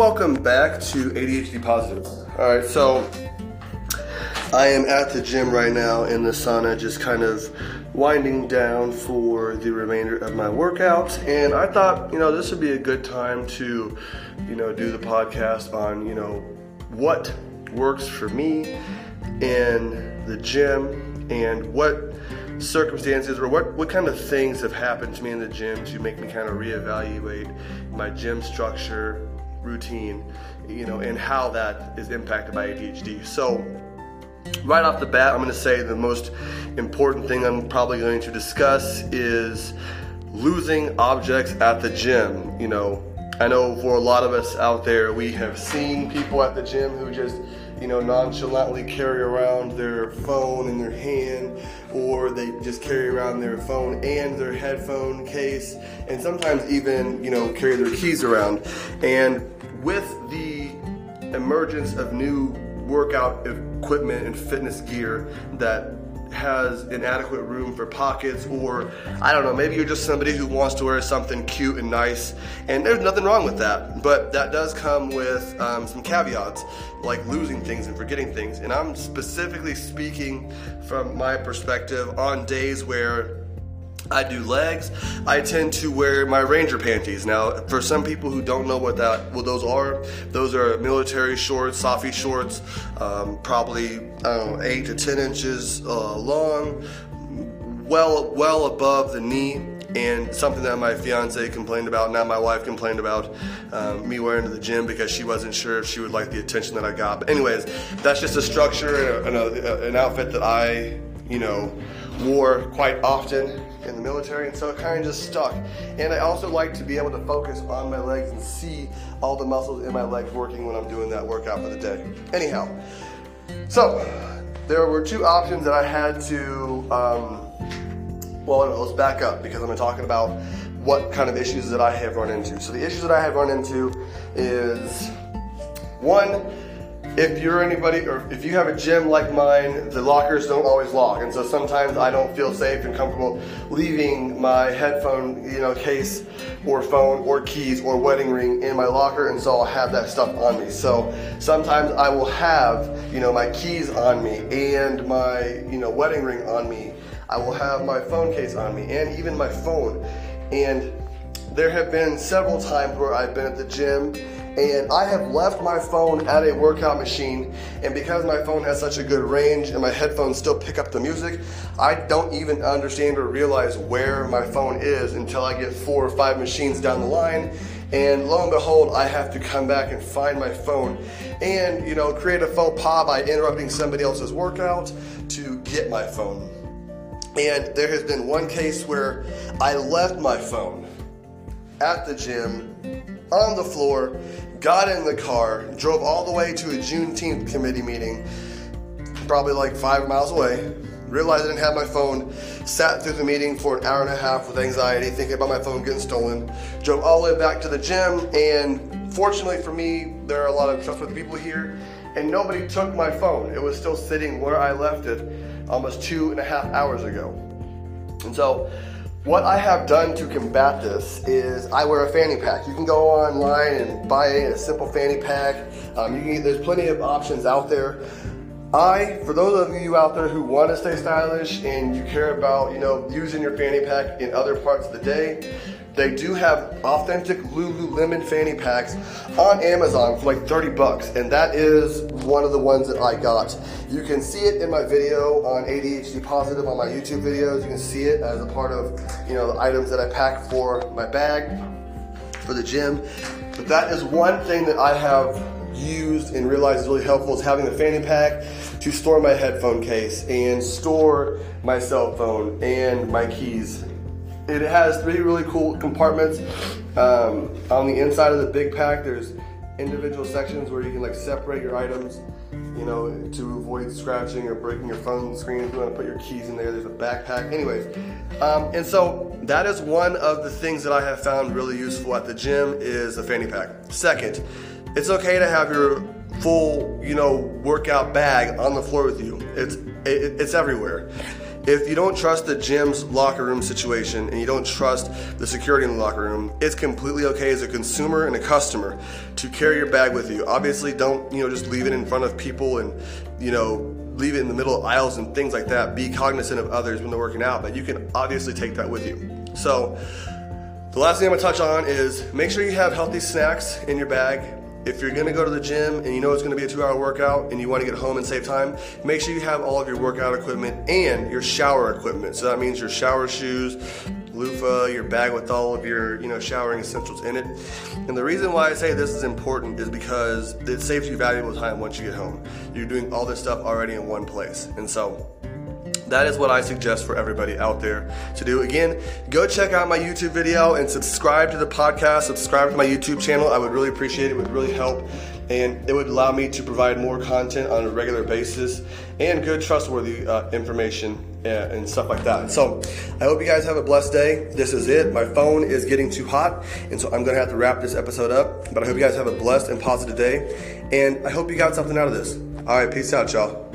welcome back to ADHD Positive. All right, so I am at the gym right now in the sauna, just kind of winding down for the remainder of my workout. And I thought, you know, this would be a good time to, you know, do the podcast on, you know, what works for me in the gym and what circumstances or what, what kind of things have happened to me in the gym to make me kind of reevaluate my gym structure, routine, you know, and how that is impacted by ADHD. So, right off the bat, I'm going to say the most important thing I'm probably going to discuss is losing objects at the gym. You know, I know for a lot of us out there, we have seen people at the gym who just you know, nonchalantly carry around their phone in their hand, or they just carry around their phone and their headphone case, and sometimes even, you know, carry their keys around. And with the emergence of new workout equipment and fitness gear that has inadequate room for pockets, or I don't know, maybe you're just somebody who wants to wear something cute and nice, and there's nothing wrong with that. But that does come with um, some caveats, like losing things and forgetting things. And I'm specifically speaking from my perspective on days where I do legs. I tend to wear my Ranger panties. Now, for some people who don't know what that what those are, those are military shorts, softy shorts, um, probably know, eight to ten inches uh, long, well well above the knee. And something that my fiance complained about, now my wife complained about um, me wearing to the gym because she wasn't sure if she would like the attention that I got. But anyways, that's just a structure and, a, and a, an outfit that I, you know, wore quite often in the military, and so it kind of just stuck. And I also like to be able to focus on my legs and see all the muscles in my legs working when I'm doing that workout for the day. Anyhow, so there were two options that I had to. Um, well, let's back up because I'm talking about what kind of issues that I have run into. So the issues that I have run into is one if you're anybody or if you have a gym like mine, the lockers don't always lock. And so sometimes I don't feel safe and comfortable leaving my headphone, you know, case or phone or keys or wedding ring in my locker and so I'll have that stuff on me. So sometimes I will have, you know, my keys on me and my, you know, wedding ring on me. I will have my phone case on me and even my phone. And there have been several times where I've been at the gym and I have left my phone at a workout machine. And because my phone has such a good range and my headphones still pick up the music, I don't even understand or realize where my phone is until I get four or five machines down the line. And lo and behold, I have to come back and find my phone and, you know, create a faux pas by interrupting somebody else's workout to get my phone. And there has been one case where I left my phone at the gym on the floor, got in the car, drove all the way to a Juneteenth committee meeting, probably like five miles away. Realized I didn't have my phone, sat through the meeting for an hour and a half with anxiety, thinking about my phone getting stolen. Drove all the way back to the gym, and fortunately for me, there are a lot of trustworthy people here, and nobody took my phone. It was still sitting where I left it almost two and a half hours ago. And so what I have done to combat this is I wear a fanny pack. You can go online and buy a simple fanny pack. Um, you can, there's plenty of options out there. I, for those of you out there who want to stay stylish and you care about, you know, using your fanny pack in other parts of the day, they do have authentic Lululemon fanny packs on Amazon for like 30 bucks, and that is one of the ones that I got. You can see it in my video on ADHD Positive on my YouTube videos. You can see it as a part of, you know, the items that I pack for my bag for the gym. But that is one thing that I have used and realized is really helpful is having a fanny pack to store my headphone case and store my cell phone and my keys it has three really cool compartments. Um, on the inside of the big pack, there's individual sections where you can like separate your items, you know, to avoid scratching or breaking your phone screen. If you want to put your keys in there, there's a backpack. Anyways, um, and so that is one of the things that I have found really useful at the gym is a fanny pack. Second, it's okay to have your full, you know, workout bag on the floor with you. It's it, it's everywhere. If you don't trust the gym's locker room situation and you don't trust the security in the locker room, it's completely okay as a consumer and a customer to carry your bag with you. Obviously, don't you know just leave it in front of people and you know leave it in the middle of aisles and things like that. Be cognizant of others when they're working out, but you can obviously take that with you. So. The last thing I'm gonna touch on is make sure you have healthy snacks in your bag if you're gonna go to the gym and you know it's gonna be a two hour workout and you wanna get home and save time, make sure you have all of your workout equipment and your shower equipment. So that means your shower shoes, loofah, your bag with all of your you know showering essentials in it. And the reason why I say this is important is because it saves you valuable time once you get home. You're doing all this stuff already in one place. And so that is what I suggest for everybody out there to do. Again, go check out my YouTube video and subscribe to the podcast, subscribe to my YouTube channel. I would really appreciate it. It would really help. And it would allow me to provide more content on a regular basis and good, trustworthy uh, information and, uh, and stuff like that. So I hope you guys have a blessed day. This is it. My phone is getting too hot, and so I'm to have to wrap this episode up. But I hope you guys have a blessed and positive day. And I hope you got something out of this. All right, peace out, y'all.